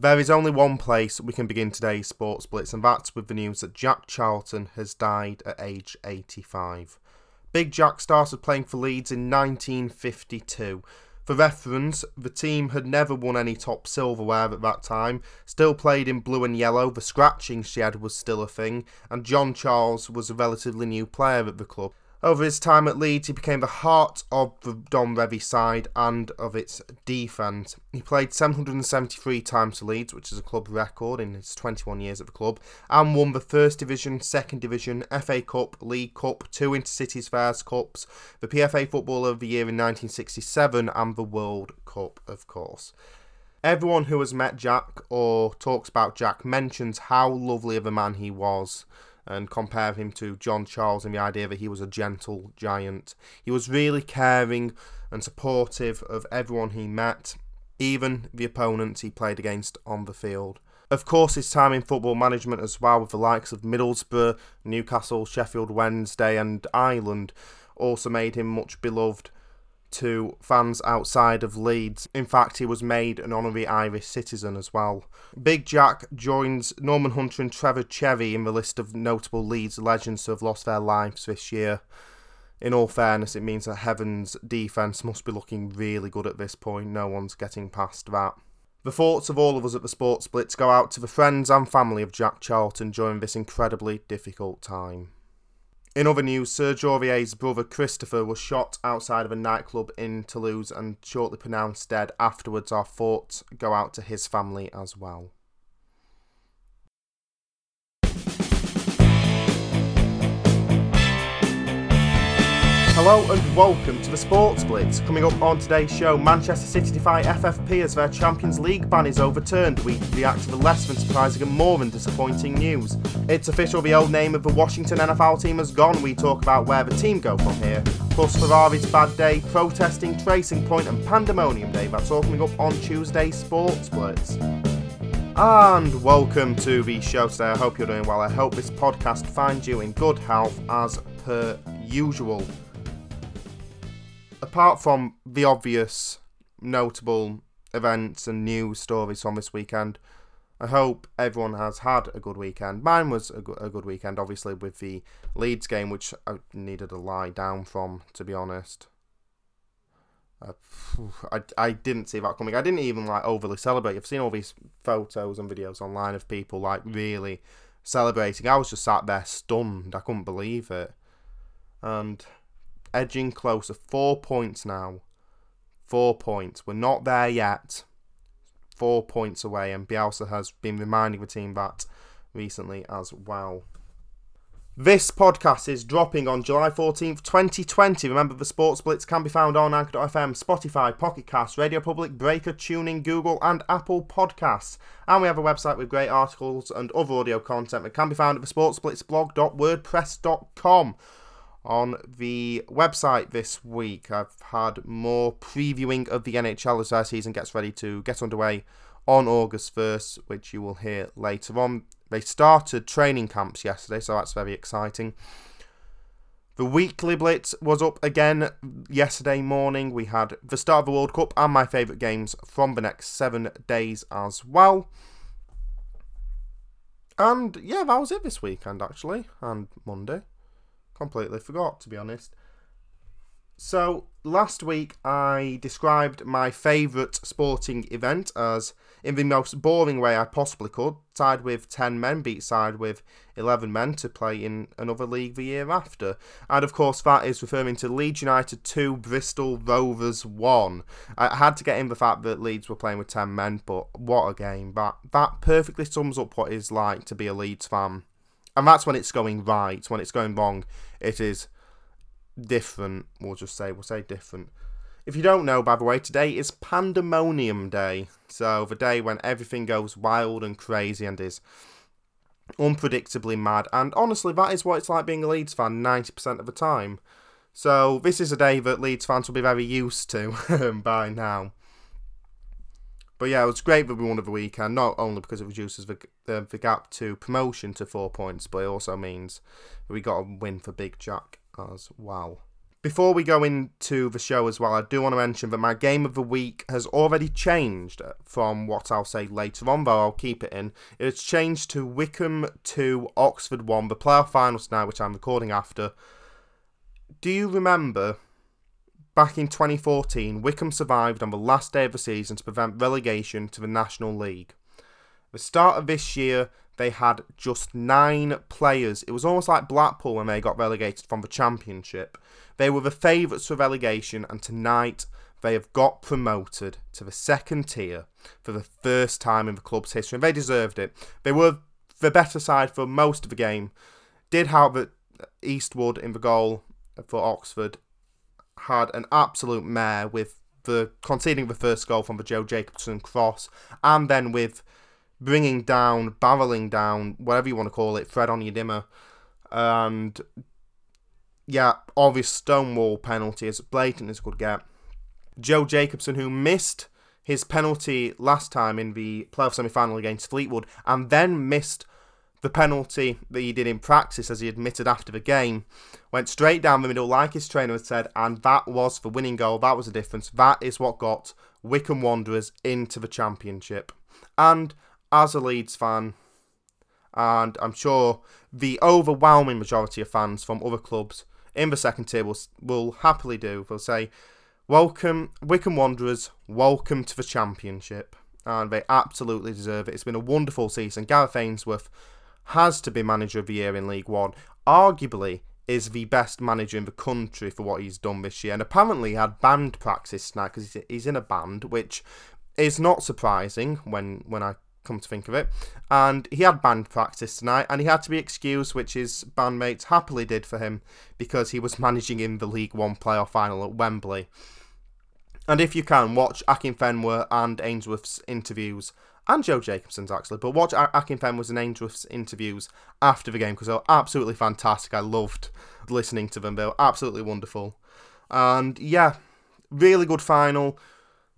There is only one place we can begin today's sports blitz, and that's with the news that Jack Charlton has died at age 85. Big Jack started playing for Leeds in 1952. For reference, the team had never won any top silverware at that time, still played in blue and yellow, the scratching shed was still a thing, and John Charles was a relatively new player at the club. Over his time at Leeds, he became the heart of the Don Revie side and of its defence. He played 773 times for Leeds, which is a club record in his 21 years at the club, and won the First Division, Second Division, FA Cup, League Cup, two Intercities Fairs Cups, the PFA Footballer of the Year in 1967, and the World Cup, of course. Everyone who has met Jack or talks about Jack mentions how lovely of a man he was and compare him to John Charles and the idea that he was a gentle giant. He was really caring and supportive of everyone he met, even the opponents he played against on the field. Of course, his time in football management as well, with the likes of Middlesbrough, Newcastle, Sheffield Wednesday, and Ireland, also made him much beloved to fans outside of Leeds. In fact, he was made an honorary Irish citizen as well. Big Jack joins Norman Hunter and Trevor Cherry in the list of notable Leeds legends who have lost their lives this year. In all fairness, it means that Heaven's defence must be looking really good at this point. No one's getting past that. The thoughts of all of us at the Sports Blitz go out to the friends and family of Jack Charlton during this incredibly difficult time. In other news, Serge Aurier's brother Christopher was shot outside of a nightclub in Toulouse and shortly pronounced dead afterwards. Our thoughts go out to his family as well. Hello and welcome to the Sports Blitz. Coming up on today's show, Manchester City defy FFP as their Champions League ban is overturned. We react to the less than surprising and more than disappointing news. It's official the old name of the Washington NFL team has gone. We talk about where the team go from here. Plus Ferrari's bad day, protesting, tracing point, and pandemonium day. That's all coming up on Tuesday's Sports Blitz. And welcome to the show today. I hope you're doing well. I hope this podcast finds you in good health as per usual apart from the obvious notable events and news stories from this weekend, I hope everyone has had a good weekend. Mine was a good, a good weekend, obviously, with the Leeds game, which I needed a lie down from, to be honest. Uh, I, I didn't see that coming. I didn't even like overly celebrate. I've seen all these photos and videos online of people like really celebrating. I was just sat there stunned. I couldn't believe it. And edging closer. Four points now. Four points. We're not there yet. Four points away, and Bielsa has been reminding the team that recently as well. This podcast is dropping on July 14th, 2020. Remember, the Sports Blitz can be found on Anchor.fm, Spotify, Pocket Cast, Radio Public, Breaker, TuneIn, Google, and Apple Podcasts. And we have a website with great articles and other audio content that can be found at the sportsblitzblog.wordpress.com on the website this week. I've had more previewing of the NHL as their season gets ready to get underway on August 1st, which you will hear later on. They started training camps yesterday, so that's very exciting. The weekly blitz was up again yesterday morning. We had the start of the World Cup and my favourite games from the next seven days as well. And yeah, that was it this weekend actually, and Monday completely forgot, to be honest. So, last week I described my favourite sporting event as, in the most boring way I possibly could, tied with 10 men, beat side with 11 men to play in another league the year after. And of course, that is referring to Leeds United 2, Bristol Rovers 1. I had to get in the fact that Leeds were playing with 10 men, but what a game. That, that perfectly sums up what it's like to be a Leeds fan and that's when it's going right. When it's going wrong, it is different. We'll just say we'll say different. If you don't know, by the way, today is Pandemonium Day. So the day when everything goes wild and crazy and is unpredictably mad. And honestly, that is what it's like being a Leeds fan 90% of the time. So this is a day that Leeds fans will be very used to by now. But yeah, it was great that we won over the weekend, not only because it reduces the, the, the gap to promotion to four points, but it also means we got a win for Big Jack as well. before we go into the show as well, I do want to mention that my game of the week has already changed from what I'll say later on, though I'll keep it in. It's changed to Wycombe 2, Oxford 1, the playoff finals tonight, which I'm recording after. Do you remember back in 2014, Wycombe survived on the last day of the season to prevent relegation to the National League? The start of this year, they had just nine players. It was almost like Blackpool when they got relegated from the Championship. They were the favourites for relegation, and tonight they have got promoted to the second tier for the first time in the club's history, and they deserved it. They were the better side for most of the game. Did help that uh, Eastwood in the goal for Oxford had an absolute mare with the conceding the first goal from the Joe Jacobson cross, and then with bringing down, barreling down, whatever you want to call it, Fred Onyedinma, and yeah, obvious stonewall penalty as blatant as could get. Joe Jacobson, who missed his penalty last time in the playoff semi final against Fleetwood, and then missed the penalty that he did in practice, as he admitted after the game, went straight down the middle, like his trainer had said, and that was the winning goal. That was the difference. That is what got Wycombe Wanderers into the championship. And as a Leeds fan, and I'm sure the overwhelming majority of fans from other clubs in the second tier will, will happily do. They'll say, Welcome, Wycombe Wanderers, welcome to the Championship. And they absolutely deserve it. It's been a wonderful season. Gareth Ainsworth has to be manager of the year in League One. Arguably, is the best manager in the country for what he's done this year. And apparently, he had band practice tonight because he's in a band, which is not surprising when when I come to think of it. And he had band practice tonight, and he had to be excused, which his bandmates happily did for him because he was managing in the League One playoff final at Wembley. And if you can, watch Akinfenwa and Ainsworth's interviews, and Joe Jacobson's actually, but watch Akinfenwa's and Ainsworth's interviews after the game because they were absolutely fantastic. I loved listening to them, they were absolutely wonderful. And yeah, really good final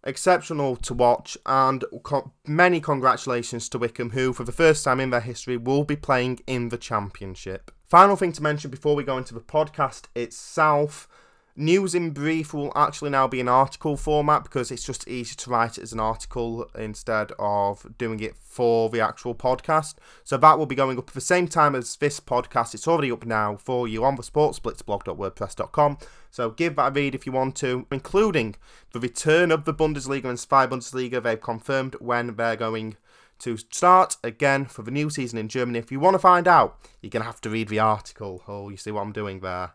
exceptional to watch, and co- many congratulations to Wycombe, who, for the first time in their history, will be playing in the Championship. Final thing to mention before we go into the podcast itself News in brief will actually now be an article format because it's just easier to write it as an article instead of doing it for the actual podcast. So that will be going up at the same time as this podcast. It's already up now for you on the sportsblitzblog.wordpress.com. So give that a read if you want to, including the return of the Bundesliga and Spy Bundesliga. They've confirmed when they're going to start again for the new season in Germany. If you want to find out, you're going to have to read the article. Oh, you see what I'm doing there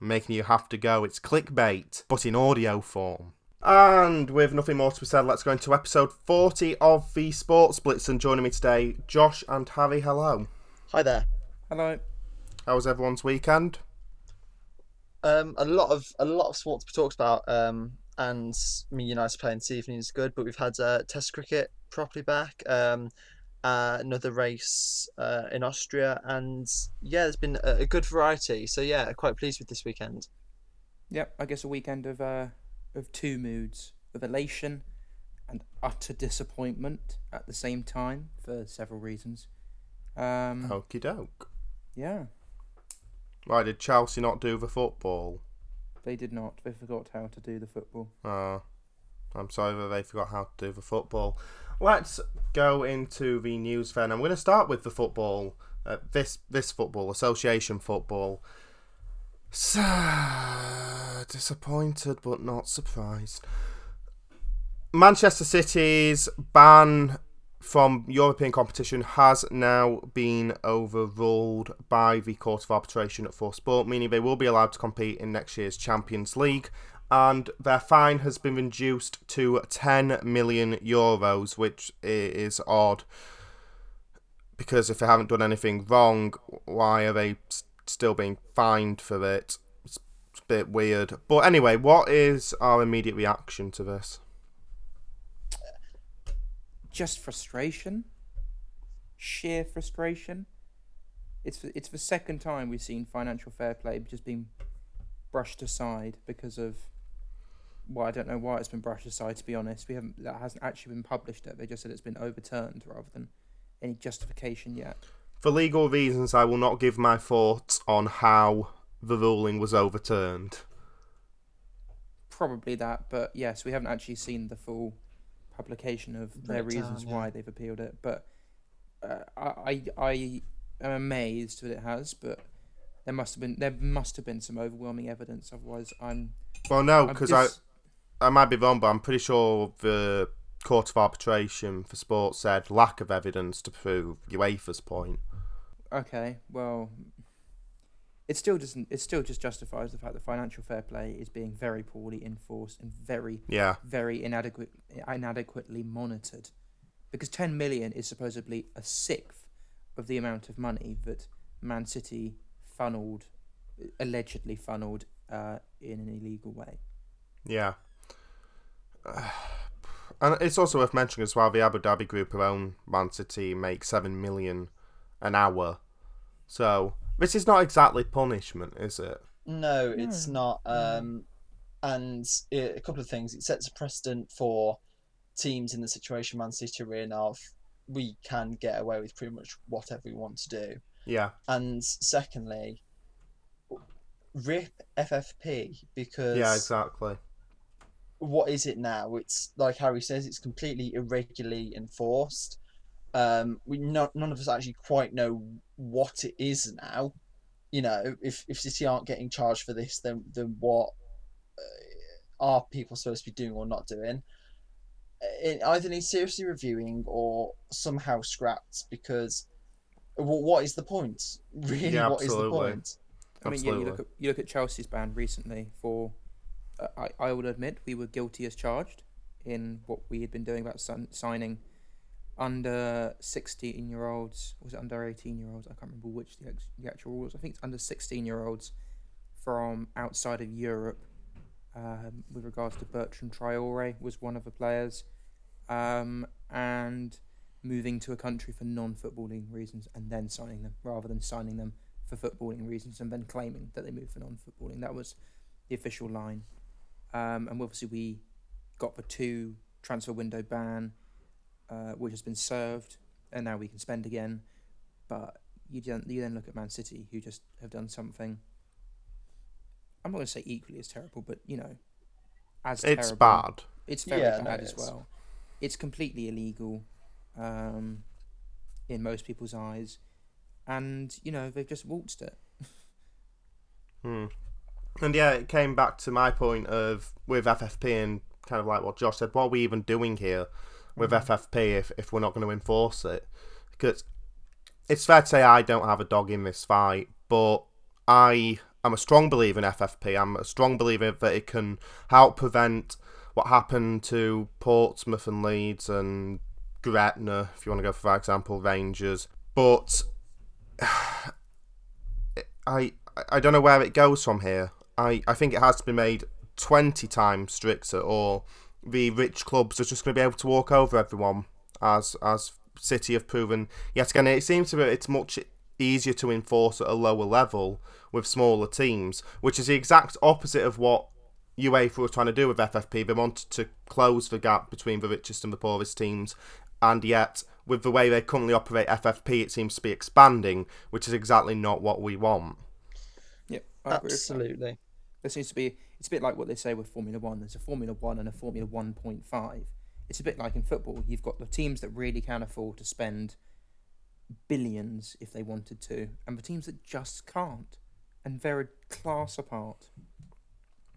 making you have to go. It's clickbait, but in audio form. And with nothing more to be said, let's go into episode 40 of the Sports Blitz. And joining me today, Josh and Harry. Hello. Hi there. Hello. How was everyone's weekend? Um, a lot of a lot of sports to be talked about. Um, and me United playing this evening is good, but we've had uh, Test cricket properly back. Um, uh, another race uh, in Austria, and yeah, there's been a, a, good variety. So yeah, quite pleased with this weekend. Yep, I guess a weekend of uh, of two moods of elation and utter disappointment at the same time for several reasons. Um, Okie doke. Yeah. Why did Chelsea not do the football? They did not. They forgot how to do the football. Ah, I'm sorry that they forgot how to do the football let's go into the news then. I'm going to start with the football. Uh, this this football association football. So, disappointed but not surprised. Manchester City's ban from European competition has now been overruled by the Court of Arbitration for Sport, meaning they will be allowed to compete in next year's Champions League and their fine has been reduced to 10 million euros, which is odd. Because if they haven't done anything wrong, why are they still being fined for it? It's a bit weird. But anyway, what is our immediate reaction to this? Just frustration. Sheer frustration. It's it's the second time we've seen financial fair play just being brushed aside because of well, I don't know why it's been brushed aside. To be honest, we haven't that hasn't actually been published yet. They just said it's been overturned rather than any justification yet. For legal reasons, I will not give my thoughts on how the ruling was overturned. probably that, but yes, we haven't actually seen the full publication of their Breakdown, reasons yeah. why they've appealed it. But uh, I, I I am amazed that it has, but there must have been there must have been some overwhelming evidence. Otherwise, I'm Well, no, I'm because I dis- I might be wrong, but I'm pretty sure the Court of Arbitration for Sport said lack of evidence to prove UEFA's point. okay. Well, it still doesn't. It still just justifies the fact that financial fair play is being very poorly enforced and very Yeah, very inadequate inadequately monitored because 10 million is supposedly a sixth of the amount of money that Man City funneled allegedly funneled uh, in an illegal way yeah. And it's also worth mentioning as well the Abu Dhabi group who own Man City make seven million an hour. So this is not exactly punishment, is it? No, it's No, not. Um, and it, a couple of things. It sets a precedent for teams in the situation Man City are in of we can get away with pretty much whatever we want to do. Yeah, And secondly, rip FFP because yeah, exactly. What is it now? It's like Harry says, it's completely irregularly enforced. Um, we not none of us actually quite know what it is now. You know, if if City aren't getting charged for this, then then what uh, are people supposed to be doing or not doing? It either needs seriously reviewing or somehow scrapped because what what is the point? Really, Yeah, what is the point? I mean, yeah, you look at you look at Chelsea's ban recently for. I I will admit we were guilty as charged in what we had been doing about sign- signing under sixteen year olds. Was it under eighteen year olds? I can't remember which the, ex- the actual rules. I think it's under sixteen year olds from outside of Europe. Um, with regards to Bertrand Traore was one of the players, um, and moving to a country for non-footballing reasons and then signing them rather than signing them for footballing reasons and then claiming that they moved for non-footballing. That was the official line. Um, and obviously we got the two transfer window ban, uh, which has been served, and now we can spend again. But you then you then look at Man City, who just have done something. I'm not going to say equally as terrible, but you know, as It's terrible. bad. It's very Yeah, bad it as is. well. It's completely illegal, um, in most people's eyes, and you know they've just waltzed it. Hmm. And yeah, it came back to my point of with FFP and kind of like what Josh said. What are we even doing here with mm-hmm. FFP if, if we're not going to enforce it? Because it's fair to say I don't have a dog in this fight, but I am a strong believer in FFP. I'm a strong believer that it can help prevent what happened to Portsmouth and Leeds and Gretna, if you want to go for example, Rangers. But I I don't know where it goes from here. I, I think it has to be made 20 times stricter, or the rich clubs are just going to be able to walk over everyone, as as City have proven yet again. It seems to be it's much easier to enforce at a lower level with smaller teams, which is the exact opposite of what UEFA were trying to do with FFP. They wanted to close the gap between the richest and the poorest teams, and yet with the way they currently operate FFP, it seems to be expanding, which is exactly not what we want. Yep, I agree with that. Absolutely. There seems to be it's a bit like what they say with Formula One. There's a Formula One and a Formula One point five. It's a bit like in football. You've got the teams that really can afford to spend billions if they wanted to, and the teams that just can't, and they're a class apart.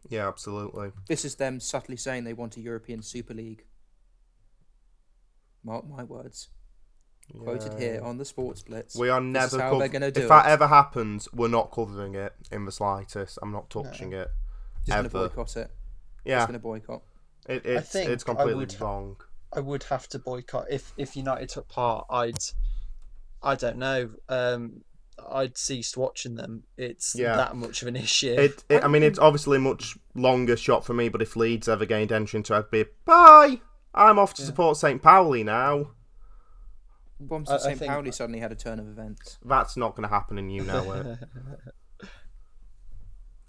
Yeah, absolutely. This is them subtly saying they want a European Super League. Mark my words. Quoted here on the Sports Blitz. We are This never. is how cov- they're going to do if that it. ever happens, we're not covering it in the slightest. I'm not touching it. Just going to ever. boycott it. Yeah, Just going to boycott. it, it's think it's I completely would wrong. I would have to boycott if if United took part. I'd I don't know. Um, I'd ceased watching them. It's Yeah. that much of an issue. It, it, I mean, it's obviously a much longer shot for me, but if Leeds ever gained entry into it, I'd be bye. I'm off to Yeah. support St. Pauli now. Bombs I- I St. think- Pauli suddenly had a turn of events. That's not going to happen, in you now, it.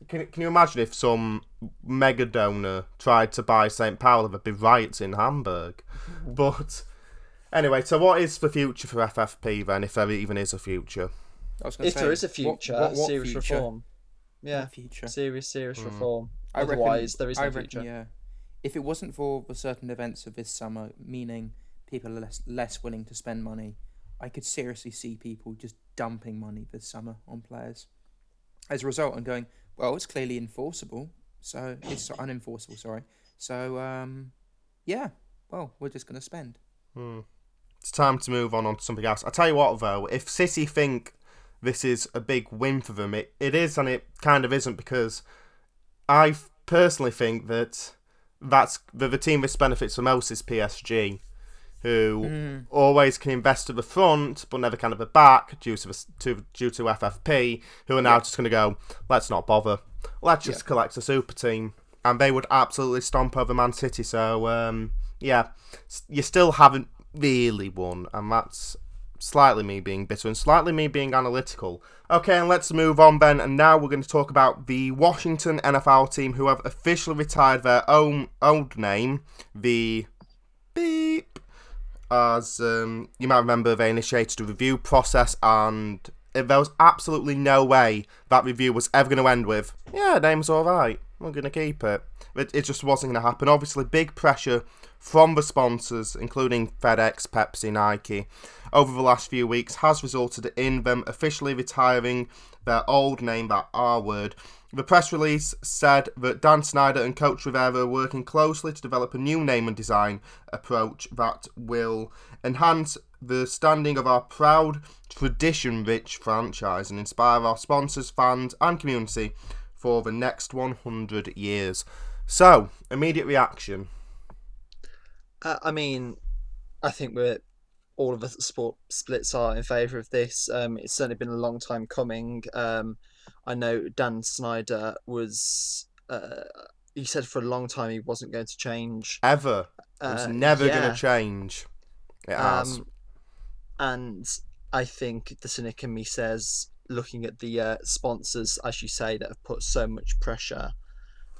Can, can you imagine if some mega donor tried to buy St. Pauli? There'd be riots in Hamburg. But anyway, so what is the future for FFP then, if there even is a future? I was going if say, there is a future, what, what serious future? reform. Yeah, What future. serious, serious Mm. reform. I reckon- Otherwise, there is no I reckon, future. yeah. If it wasn't for the certain events of this summer, meaning people are less less willing to spend money, I could seriously see people just dumping money this summer on players. As a result, I'm going, well, it's clearly enforceable, so it's unenforceable. Sorry. So, um, yeah. Well, we're just going to spend. It's time to move on on to something else. I tell you what, though, if City think this is a big win for them, it, it is and it kind of isn't because I personally think that that's the, the team this benefits the most is PSG, who always can invest at the front but never can at the back due to the, to due to FFP, who are now just going to go, let's not bother, let's just collect a super team, and they would absolutely stomp over Man City. So um, yeah, you still haven't really won, and that's slightly me being bitter and slightly me being analytical. Okay, and let's move on, Ben. And now we're going to talk about the Washington NFL team who have officially retired their own old name, the beep. As um, you might remember, they initiated a review process, and there was absolutely no way that review was ever going to end with, yeah, name's all right, we're going to keep it. it. It just wasn't going to happen. Obviously, big pressure from the sponsors, including FedEx, Pepsi, Nike, over the last few weeks has resulted in them officially retiring their old name, that R word. The press release said that Dan Snyder and Coach Rivera are working closely to develop a new name and design approach that will enhance the standing of our proud, tradition rich franchise and inspire our sponsors, fans, and community for the next 100 years. So, immediate reaction. Uh, I mean, I think we're all of at Sports Blitz are in favour of this. Um, it's certainly been a long time coming. Um, I know Dan Snyder was. Uh, he said for a long time he wasn't going to change. Ever. It's Uh, never going to change. It has. Um, and I think the cynic in me says, looking at the uh, sponsors, as you say, that have put so much pressure.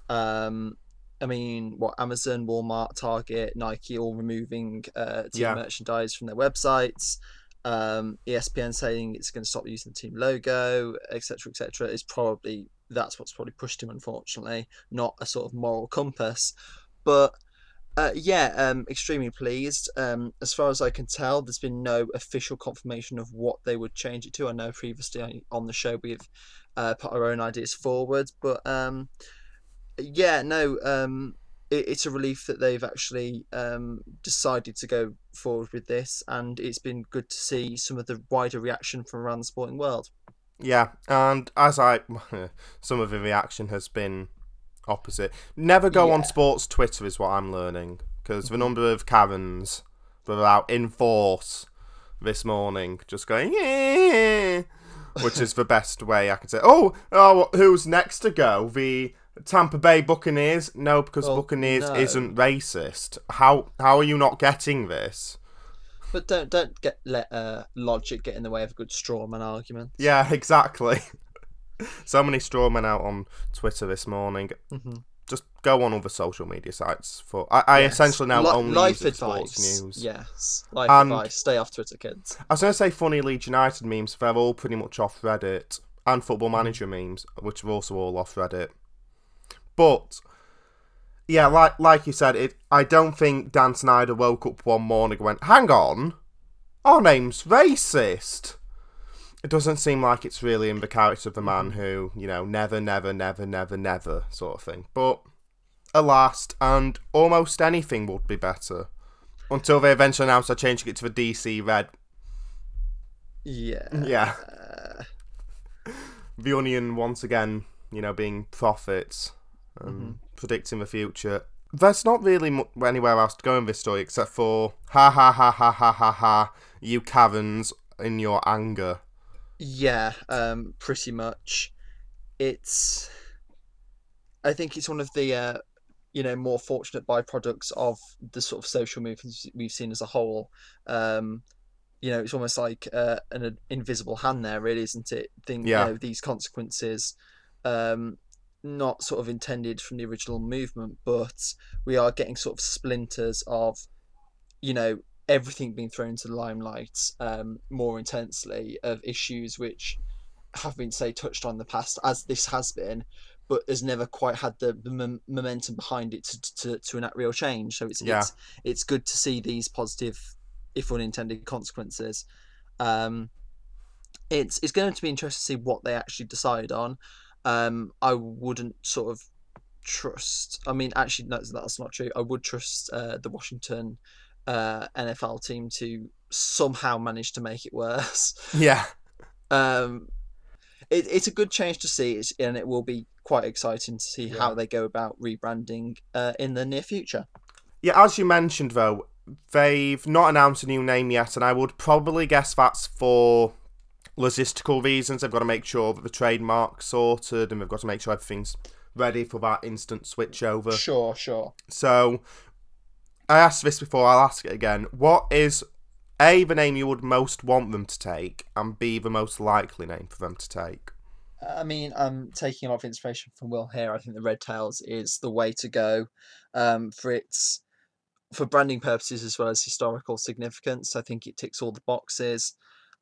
Um, I mean, what Amazon, Walmart, Target, Nike, all removing uh, team Yeah. merchandise from their websites. Um, ESPN saying it's going to stop using the team logo, etc., etc. Is probably that's what's probably pushed him, unfortunately, not a sort of moral compass. But uh, yeah, um, extremely pleased. Um, as far as I can tell, there's been no official confirmation of what they would change it to. I know previously on- the show we've uh, put our own ideas forward, but um, yeah, no, um, it, it's a relief that they've actually um, decided to go forward with this, and it's been good to see some of the wider reaction from around the sporting world. Yeah, and as I, some of the reaction has been opposite. Never go on sports Twitter is what I'm learning because the number of Karens that are out in force this morning, just going yeah, which is the best way I can say. Oh, oh, who's next to go? The Tampa Bay Buccaneers? No, because Well, Buccaneers no. isn't racist. How how are you not getting this? But don't don't get let uh, logic get in the way of a good strawman argument. Yeah, exactly. so many strawmen out on Twitter this morning. hmm Just go on other social media sites for. I, I essentially now Li- only life use advice. sports news. Yes, life And- advice. Stay off Twitter, kids. I was going to say funny Leeds United memes. They're all pretty much off Reddit, and Football Mm-hmm. Manager memes, which are also all off Reddit. But yeah, like like you said, it. I don't think Dan Snyder woke up one morning and went, "Hang on, our name's racist." It doesn't seem like it's really in the character of the man who, you know, never, never, never, never, never sort of thing. But alas, and almost anything would be better until they eventually announced they're changing it to the DC red. Yeah. Yeah. The Onion once again, you know, being prophets and predicting the future. There's not really anywhere else to go in this story except for ha ha ha ha ha ha ha, you caverns in your anger. Yeah, um, pretty much. It's. I think it's one of the, uh, you know, more fortunate byproducts of the sort of social movements we've seen as a whole. Um, you know, it's almost like uh, an invisible hand there, really, isn't it? Think, Yeah. you know, these consequences, um, not sort of intended from the original movement, but we are getting sort of splinters of, you know, everything being thrown into the limelight um, more intensely of issues which have been say touched on in the past as this has been but has never quite had the, the mom- momentum behind it to, to, to enact real change. So it's Yeah. it's it's good to see these positive, if unintended, consequences. Um, it's it's going to be interesting to see what they actually decide on. Um, I wouldn't sort of trust. I mean, actually, no, that's not true. I would trust uh, the Washington uh, NFL team to somehow manage to make it worse. Yeah. Um, it, it's a good change to see, it's, and it will be quite exciting to see how they go about rebranding uh, in the near future. Yeah, as you mentioned though, they've not announced a new name yet, and I would probably guess that's for logistical reasons. They've got to make sure that the trademark's sorted, and they've got to make sure everything's ready for that instant switch over. Sure, sure. So, I asked this before, I'll ask it again. What is A, the name you would most want them to take, and B, the most likely name for them to take? I mean, I'm taking a lot of inspiration from Will here. I think the Red Tails is the way to go um, for its for branding purposes as well as historical significance. I think it ticks all the boxes.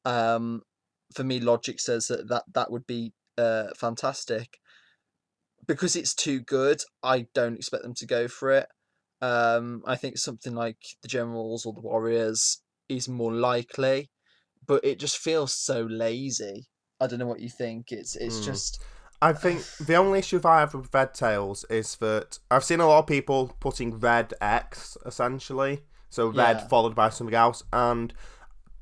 Um, for me, logic says that that, that would be uh, fantastic. Because it's too good, I don't expect them to go for it. Um, I think something like the Generals or the Warriors is more likely, but it just feels so lazy. I don't know what you think. It's it's Hmm. just I think the only issue I have with Red Tails is that I've seen a lot of people putting red X essentially, so red Yeah. followed by something else. And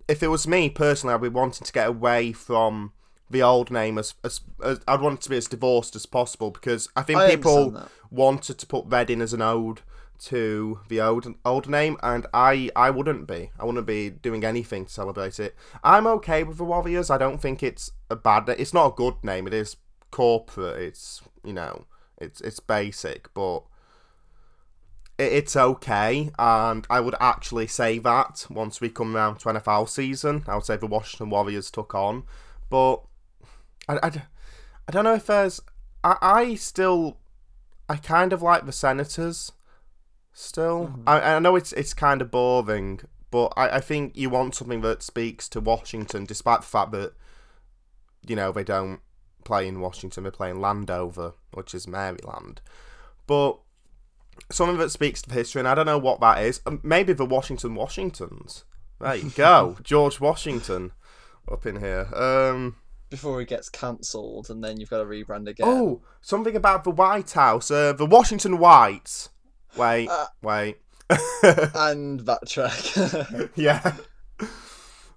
if it was me personally, I'd be wanting to get away from the old name as, as, as I'd want it to be as divorced as possible because I think I people wanted to put red in as an ode to the old old name, and I I wouldn't be. I wouldn't be doing anything to celebrate it. I'm okay with the Warriors. I don't think it's a bad. It's not a good name. It is corporate. It's you know it's it's basic, but it's okay. And I would actually say that once we come around to NFL season, I would say the Washington Warriors took on, but I, I don't know if there's. I, I still. I kind of like the Senators. Still, mm-hmm. I, I know it's it's kind of boring, but I, I think you want something that speaks to Washington, despite the fact that you know they don't play in Washington; they play in Landover, which is Maryland. But something that speaks to history, and I don't know what that is. Um, Maybe the Washington Washingtons. There you go, George Washington, up in here. Um. before he gets cancelled, and then you've got to rebrand again. Oh, something about the White House. Uh, the Washington Whites. Wait, Uh. wait. and backtrack. yeah.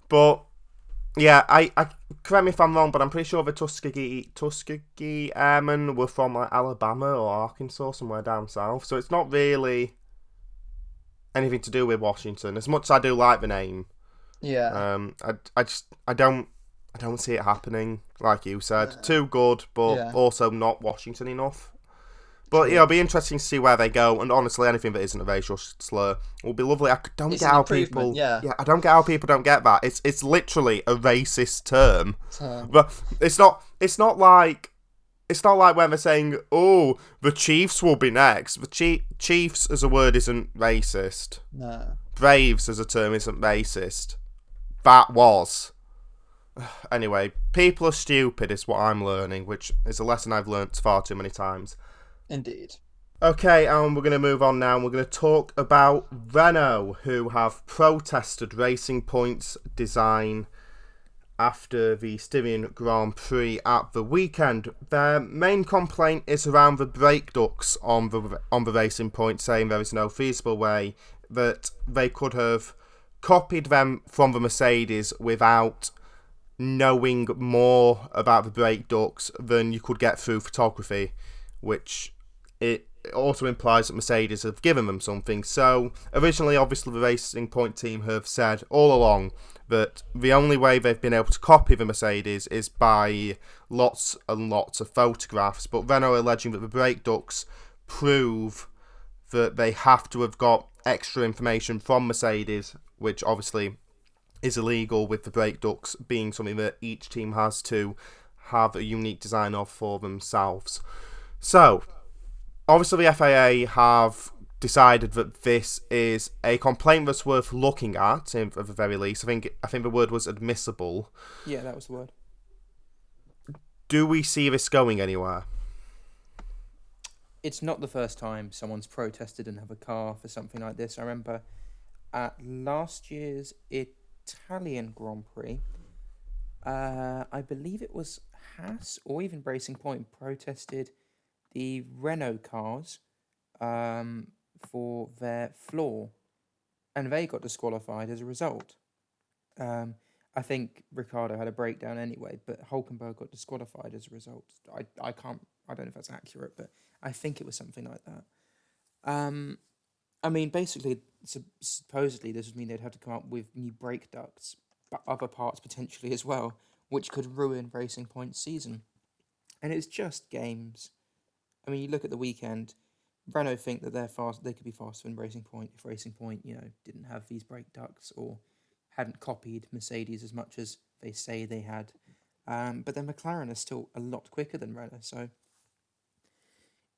But yeah, I, I correct me if I'm wrong, but I'm pretty sure the Tuskegee Tuskegee Airmen were from like Alabama or Arkansas, somewhere down south. So it's not really anything to do with Washington. As much as I do like the name, yeah, um, I, I just I don't I don't see it happening. Like you said, too good, but yeah. also not Washington enough. But yeah, it'll be interesting to see where they go. And honestly, anything that isn't a racial slur will be lovely. I don't It's get how people. yeah. I don't get how people don't get that. It's it's literally a racist term. Um, But it's not. It's not like. It's not like when they're saying, "Oh, the Chiefs will be next." The Chief, Chiefs as a word isn't racist. no. Braves as a term isn't racist. That was. Anyway, people are stupid is what I'm learning, which is a lesson I've learnt far too many times. Indeed. Okay, and we're going to move on now. and We're going to talk about Renault, who have protested Racing Point's design after the Styrian Grand Prix at the weekend. Their main complaint is around the brake ducts on the on the Racing Point, saying there is no feasible way that they could have copied them from the Mercedes without knowing more about the brake ducts than you could get through photography, which it also implies that Mercedes have given them something. So originally, obviously, the Racing Point team have said all along that the only way they've been able to copy the Mercedes is by lots and lots of photographs. But Renault alleging that the brake ducts prove that they have to have got extra information from Mercedes, which obviously is illegal with the brake ducts being something that each team has to have a unique design of for themselves. So, obviously, the FIA have decided that this is a complaint that's worth looking at, in, at the very least. I think I think the word was admissible. Yeah, that was the word. Do we see this going anywhere? it's not the first time someone's protested and have a car for something like this. I remember at last year's Italian Grand Prix, uh, I believe it was Haas or even Racing Point protested the Renault cars um, for their floor, and they got disqualified as a result. Um, I think Ricciardo had a breakdown anyway, but Hulkenberg got disqualified as a result. I, I can't I don't know if that's accurate, but I think it was something like that. Um, I mean, basically, supposedly this would mean they'd have to come up with new brake ducts, but other parts potentially as well, which could ruin Racing Point's season. And it's just games. I mean, you look at the weekend. Renault think that they're fast. They could be faster than Racing Point if Racing Point, you know, didn't have these brake ducts or hadn't copied Mercedes as much as they say they had. Um, but then McLaren is still a lot quicker than Renault, so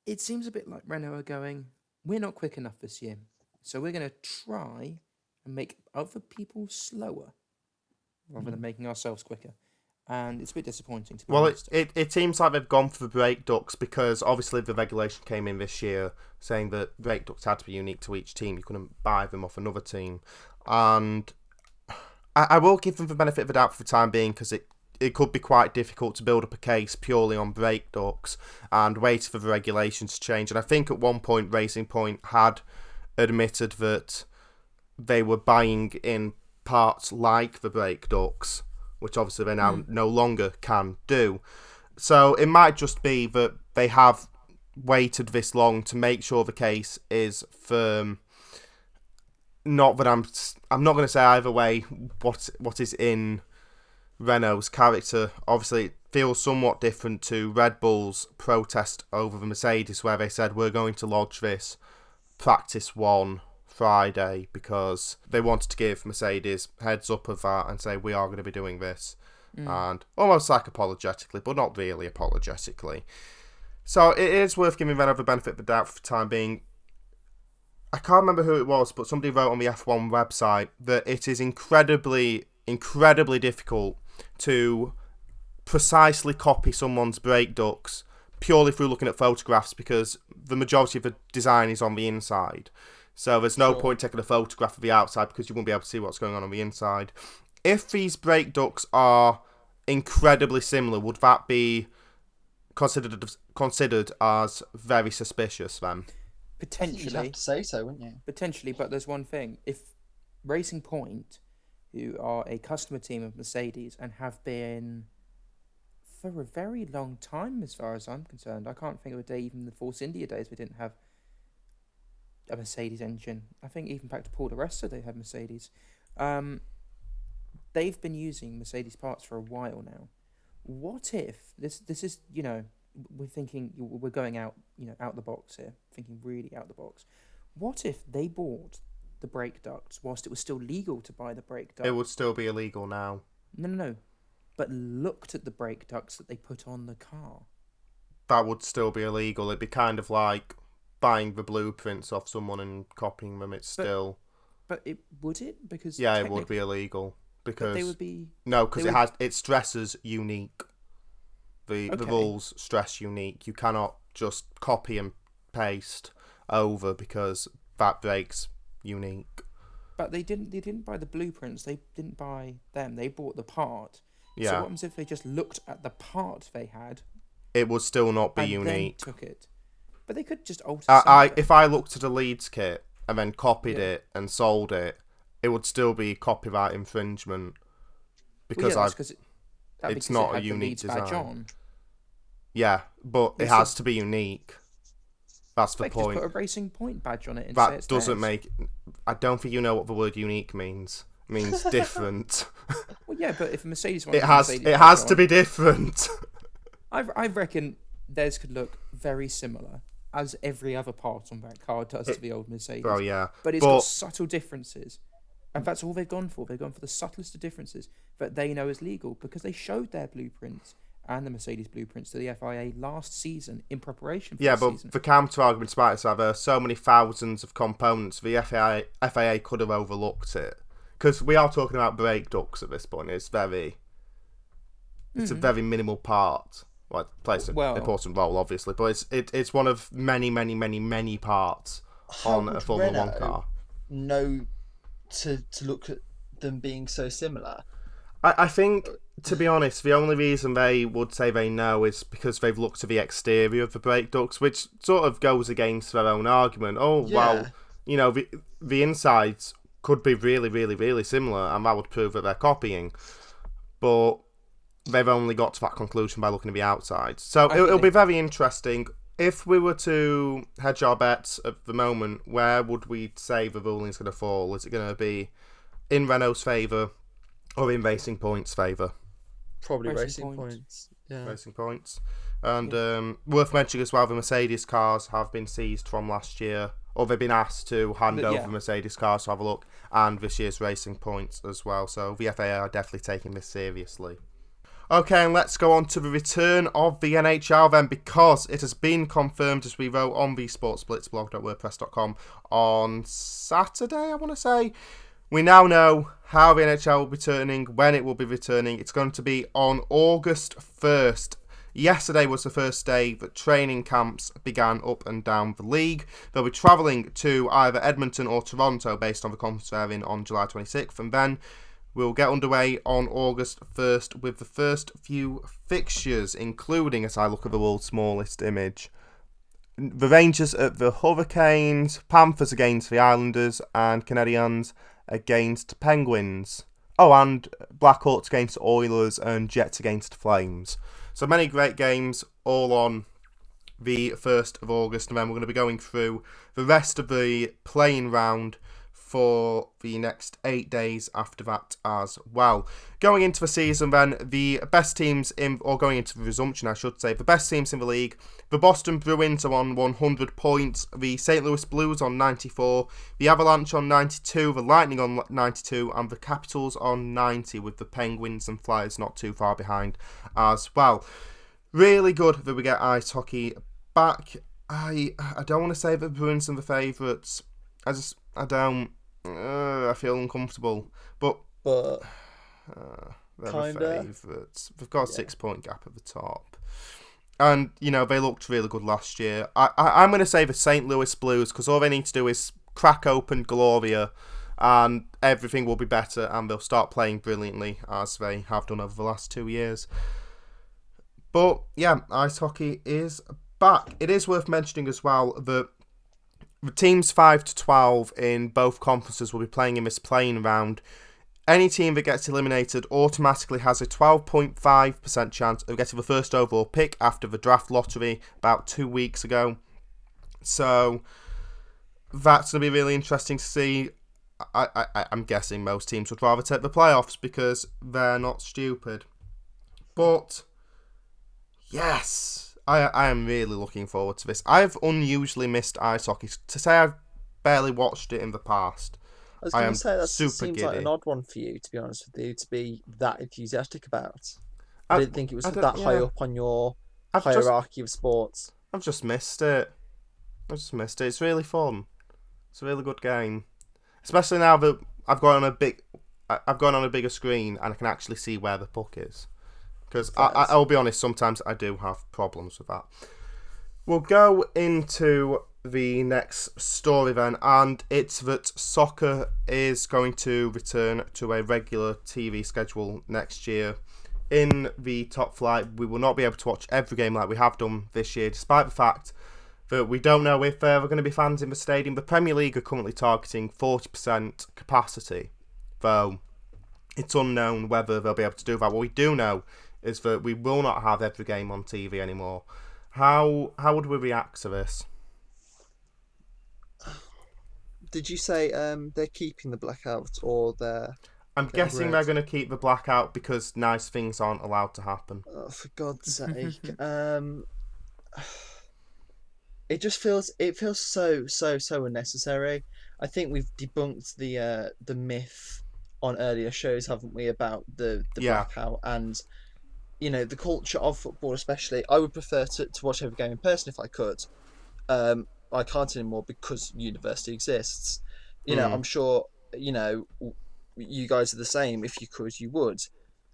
it seems a bit like Renault are going, we're not quick enough this year, so we're going to try and make other people slower rather mm. than making ourselves quicker. And it's a bit disappointing to be well, honest. It, it, it seems like they've gone for the brake ducts because obviously the regulation came in this year saying that brake ducts had to be unique to each team. You couldn't buy them off another team. And I, I will give them the benefit of the doubt for the time being because it it could be quite difficult to build up a case purely on brake ducts and wait for the regulations to change. And I think at one point Racing Point had admitted that they were buying in parts like the brake ducts, which obviously they now mm. no longer can do. So it might just be that they have waited this long to make sure the case is firm. Not that I'm, I'm not going to say either way what what is in Renault's character obviously it feels somewhat different to Red Bull's protest over the Mercedes, where they said we're going to lodge this practice one Friday because they wanted to give Mercedes heads up of that and say we are going to be doing this, mm. and almost like apologetically, but not really apologetically. So it is worth giving Renault the benefit of the doubt for the time being. I can't remember who it was, but somebody wrote on the F1 website that it is incredibly, incredibly difficult to precisely copy someone's brake ducts purely through looking at photographs because the majority of the design is on the inside. So there's no sure. point taking a photograph of the outside because you won't be able to see what's going on on the inside. If these brake ducts are incredibly similar, would that be considered considered as very suspicious then? Potentially, you'd have to say so, wouldn't you? Potentially, but there's one thing: if Racing Point who are a customer team of Mercedes and have been for a very long time, as far as I'm concerned. I can't think of a day, even the Force India days, we didn't have a Mercedes engine. I think even back to Paul di Resta, they had Mercedes. Um, they've been using Mercedes parts for a while now. What if this? This is you know we're thinking we're going out you know out the box here, thinking really out the box. What if they bought the brake ducts whilst it was still legal to buy the brake ducts. It would still be illegal now. No, no, no. But looked at the brake ducts that they put on the car. That would still be illegal. It'd be kind of like buying the blueprints off someone and copying them. It's still. But it would it because yeah, it would be illegal because they would be no because it would... has it stresses unique. The okay. the rules stress unique. You cannot just copy and paste over because that breaks unique. But they didn't. They didn't buy the blueprints. They didn't buy them. They bought the part. Yeah. So what happens if they just looked at the part they had? It would still not be unique. took it. But they could just alter. Uh, I if I looked at a Leeds kit and then copied yeah. it and sold it, it would still be copyright infringement because well, yeah, I. It, it's not it a unique design. Yeah, but it has to be unique. That's the they point. Put a Racing Point badge on it. that doesn't theirs. make. I don't think you know what the word unique means. It means different. well, yeah, but if a Mercedes it has Mercedes it has on, to be different. I I reckon theirs could look very similar as every other part on that car does it, to the old Mercedes. Oh yeah, but it's but, got subtle differences. And that's all they've gone for. They've gone for the subtlest of differences that they know is legal because they showed their blueprints and the Mercedes blueprints to the FIA last season in preparation for yeah, but season. the counter argument about it, so there are so many thousands of components. The FIA FIA could have overlooked it because we are talking about brake ducts at this point. It's very, it's mm-hmm. a very minimal part well, it plays an Well- important role, obviously, but it's it, it's one of many, many, many, many parts on a would Formula One car. know to to look at them being so similar. I, I think, to be honest, the only reason they would say they know is because they've looked at the exterior of the brake ducts, which sort of goes against their own argument. Oh, well, you know, the, the insides could be really, really, really similar, and that would prove that they're copying. But they've only got to that conclusion by looking at the outside. So it, it'll be very interesting. If we were to hedge our bets at the moment, where would we say the ruling's going to fall? Is it going to be in Renault's favour or in Racing Point's favour? Probably Racing racing, Point. points. Yeah. Racing Points. And um, worth mentioning as well, the Mercedes cars have been seized from last year, or they've been asked to hand But, over yeah. Mercedes cars to have a look, and this year's Racing Points as well. So the FIA are definitely taking this seriously. Okay, and let's go on to the return of the NHL then, because it has been confirmed, as we wrote on the sportsblitzblog.wordpress.com on Saturday, I want to say. We now know how the NHL will be returning, when it will be returning. It's going to be on August 1st. Yesterday was the first day that training camps began up and down the league. They'll be travelling to either Edmonton or Toronto based on the conference they're in on July 26th, and then we'll get underway on August 1st with the first few fixtures, including, as I look at the world's smallest image, the Rangers at the Hurricanes, Panthers against the Islanders, and Canadiens against Penguins. Oh, and Blackhawks against Oilers and Jets against Flames. So many great games, all on the 1st of August, and then we're going to be going through the rest of the playing round for the next eight days after that as well. Going into the season, then, the best teams in, or going into the resumption, I should say, the best teams in the league. The Boston Bruins are on 100 points, the St. Louis Blues on 94, the Avalanche on 92, the Lightning on 92, and the Capitals on 90, with the Penguins and Flyers not too far behind as well. Really good that we get ice hockey back. I I don't want to say the Bruins are the favourites. I just I don't. Uh, I feel uncomfortable, but But uh, they're Kinda. favourites. They've got a six point gap at the top, and you know they looked really good last year. I, I I'm going to say the St. Louis Blues because all they need to do is crack open Gloria, and everything will be better, and they'll start playing brilliantly as they have done over the last two years. But yeah, ice hockey is back. It is worth mentioning as well that the teams 5 to 12 in both conferences will be playing in this playing round. Any team that gets eliminated automatically has a 12.5% chance of getting the first overall pick after the draft lottery about two weeks ago. So that's going to be really interesting to see. I, I, I'm guessing most teams would rather take the playoffs because they're not stupid. But yes, I, I am really looking forward to this. I've unusually missed ice hockey. To say I've barely watched it in the past. I was going to say that seems like an odd one for you, to be honest with you, to be that enthusiastic about. I, I- didn't think it was that don't- high up on your I've just, hierarchy of sports. I've just missed it. I've just missed it. It's really fun. It's a really good game, especially now that I've got on a big, I've gone on a bigger screen and I can actually see where the puck is. Because I, I, I'll be honest, sometimes I do have problems with that. We'll go into the next story then, and it's that soccer is going to return to a regular TV schedule next year. In the top flight, we will not be able to watch every game like we have done this year, despite the fact that we don't know if uh, there are going to be fans in the stadium. The Premier League are currently targeting 40% capacity, though it's unknown whether they'll be able to do that. What we do know is that we will not have every game on TV anymore. How how would we react to this? Did you say um, they're keeping the blackout or they're. I'm Okay, guessing right. they're going to keep the blackout because nice things aren't allowed to happen. Oh, for God's sake. um, it just feels it feels so so so unnecessary. I think we've debunked the uh, the myth on earlier shows, haven't we, about the the Yeah. blackout and you know the culture of football, especially. I would prefer to, to watch every game in person if I could. Um, I can't anymore because university exists. You know, Mm. I'm sure you know you guys are the same. If you could, you would.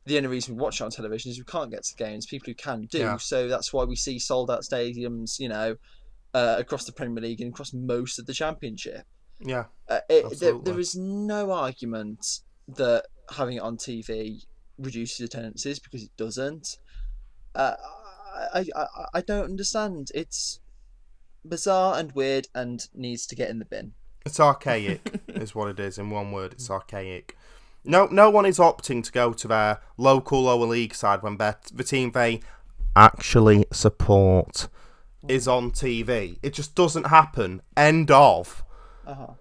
the only reason we watch it on television is we can't get to games. People who can do, Yeah. so that's why we see sold out stadiums. You know, uh, across the Premier League and across most of the Championship. Yeah, Uh, it, there, there is no argument that having it on TV reduces attendances because it doesn't. Uh, I, I, I- don't understand. It's bizarre and weird and needs to get in the bin. it's archaic, is what it is. In one word, it's archaic. No, no one is opting to go to their local lower league side when their, the team they actually support is on TV. It just doesn't happen. End of. Uh-huh.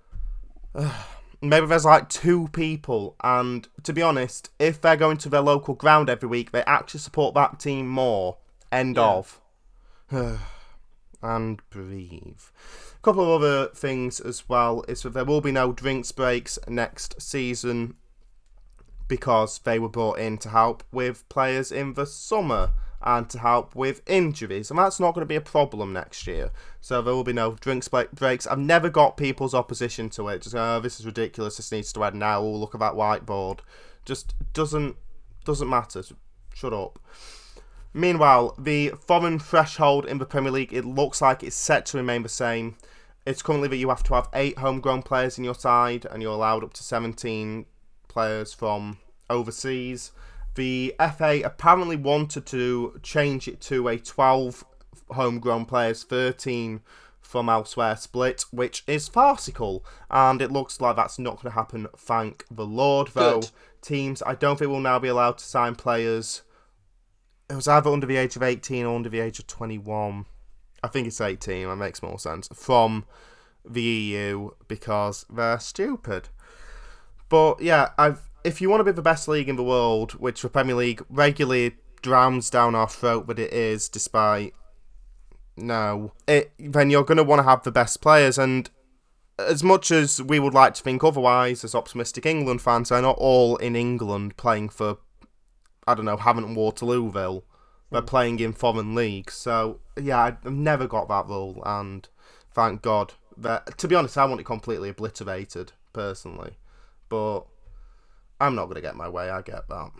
Maybe there's like two people, and to be honest, if they're going to their local ground every week, they actually support that team more. End Yeah. of. and breathe. A couple of other things as well is that there will be no drinks breaks next season because they were brought in to help with players in the summer and to help with injuries, and that's not going to be a problem next year. So there will be no drinks breaks. I've never got people's opposition to it. Just oh, this is ridiculous. This needs to end now. Oh, look at that whiteboard. Just doesn't doesn't matter. Shut up. Meanwhile, the foreign threshold in the Premier League it looks like it's set to remain the same. It's currently that you have to have eight homegrown players in your side, and you're allowed up to 17 players from overseas. The FA apparently wanted to change it to a 12 homegrown players, 13 from elsewhere split, which is farcical, and it looks like that's not going to happen, thank the Lord, though. Good. Teams, I don't think will now be allowed to sign players. It was either under the age of 18 or under the age of 21. I think it's 18, that makes more sense. From the EU because they're stupid. But yeah, I've if you want to be the best league in the world, which the Premier League regularly drowns down our throat, but it is, despite no, it then you're going to want to have the best players. And as much as we would like to think otherwise, as optimistic England fans, they're not all in England playing for, I don't know, Havant Waterlooville. They're hmm. playing in foreign leagues. So yeah, I've never got that rule, and thank God. That, to be honest, I want it completely obliterated personally, but I'm not going to get my way. I get that.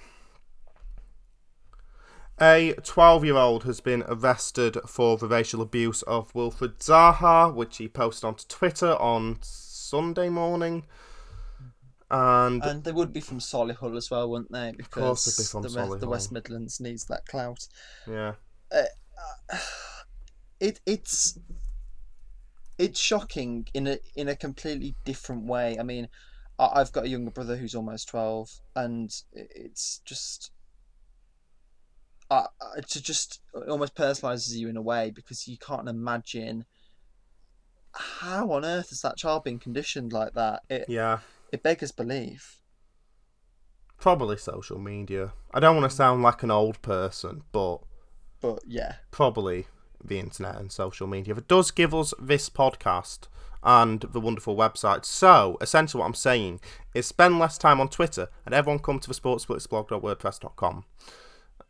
A 12 year old has been arrested for the racial abuse of Wilfried Zaha, which he posted onto Twitter on Sunday morning. And And they would be from Solihull as well, wouldn't they? Because course they'd be from the, West, the West Midlands needs that clout. yeah, uh, uh, It it's it's shocking in a in a completely different way. I mean, I, I've got a younger brother who's almost twelve, and it's just. Uh, it ju- just it almost personalizes you in a way because you can't imagine how on earth has that child been conditioned like that. It yeah. it beggars belief. Probably social media. I don't want to sound like an old person, but But yeah, probably the internet and social media. It does give us this podcast and the wonderful website. So, essentially, what I'm saying is spend less time on Twitter and everyone come to the sportsblitzblog.wordpress.com.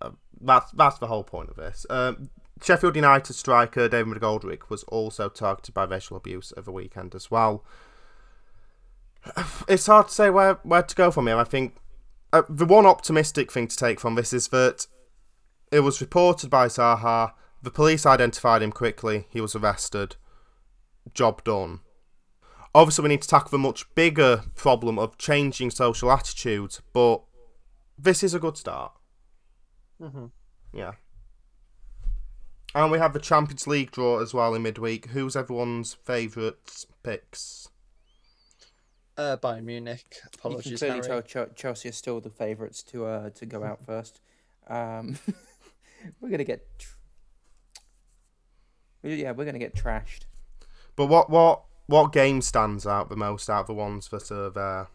Uh, that's, that's the whole point of this. Um, Sheffield United striker David McGoldrick was also targeted by racial abuse over the weekend as well. It's hard to say where, where to go from here. I think uh, the one optimistic thing to take from this is that it was reported by Zaha. The police identified him quickly. He was arrested. Job done. Obviously, we need to tackle the much bigger problem of changing social attitudes, but this is a good start. mm-hmm. Yeah. And we have the Champions League draw as well in midweek. Who's everyone's favourite picks? uh, Bayern Munich. Apologies, You can Apologies, clearly Harry. tell Ch- Chelsea are still the favourites to uh, to go out first. Um, we're gonna get. Tr- yeah, we're gonna get trashed. But what what what game stands out the most out of the ones that are there?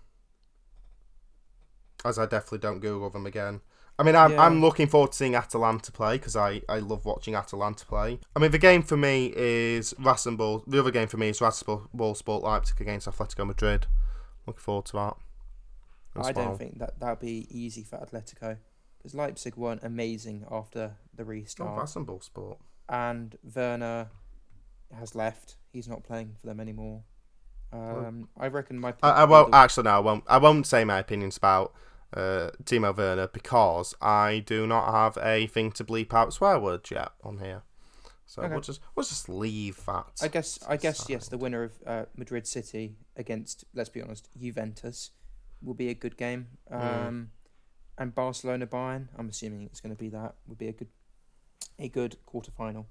As I definitely don't Google them again. I mean, I'm, Yeah. I'm looking forward to seeing Atalanta play because I, I love watching Atalanta play. I mean, the game for me is Rasenball. The other game for me is Rasenball Sport Leipzig against Atletico Madrid. Looking forward to that. I don't think that that'll be easy for Atletico because Leipzig weren't amazing after the restart. Oh, restart, Rasenball Sport. and Werner has left. He's not playing for them anymore. Um, I reckon my. I, I won't the- actually. No, I won't. I won't say my opinions about uh, Timo Werner because I do not have a thing to bleep out swear words yet on here. So Okay. we'll just we'll just leave that. I guess I guess aside. yes, the winner of uh, Madrid City against let's be honest, Juventus will be a good game. Mm. Um, and Barcelona Bayern, I'm assuming it's going to be that would be a good a good quarter final.